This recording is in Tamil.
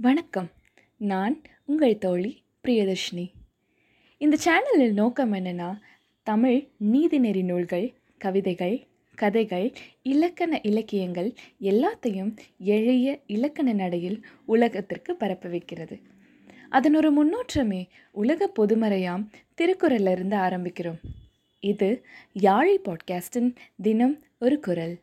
வணக்கம். நான் உங்கள் தோழி பிரியதர்ஷினி. இந்த சேனலில் நோக்கம் என்னென்னா தமிழ் நீதிநெறி நூல்கள் கவிதைகள் கதைகள் இலக்கண இலக்கியங்கள் எல்லாத்தையும் எளிய இலக்கண நடையில் உலகத்திற்கு பரப்ப வைக்கிறது. அதன் ஒரு முன்னோற்றமே உலக பொதுமறையாம் திருக்குறளிலிருந்து ஆரம்பிக்கிறோம். இது யாழி பாட்காஸ்டின் தினம் ஒரு குரல்.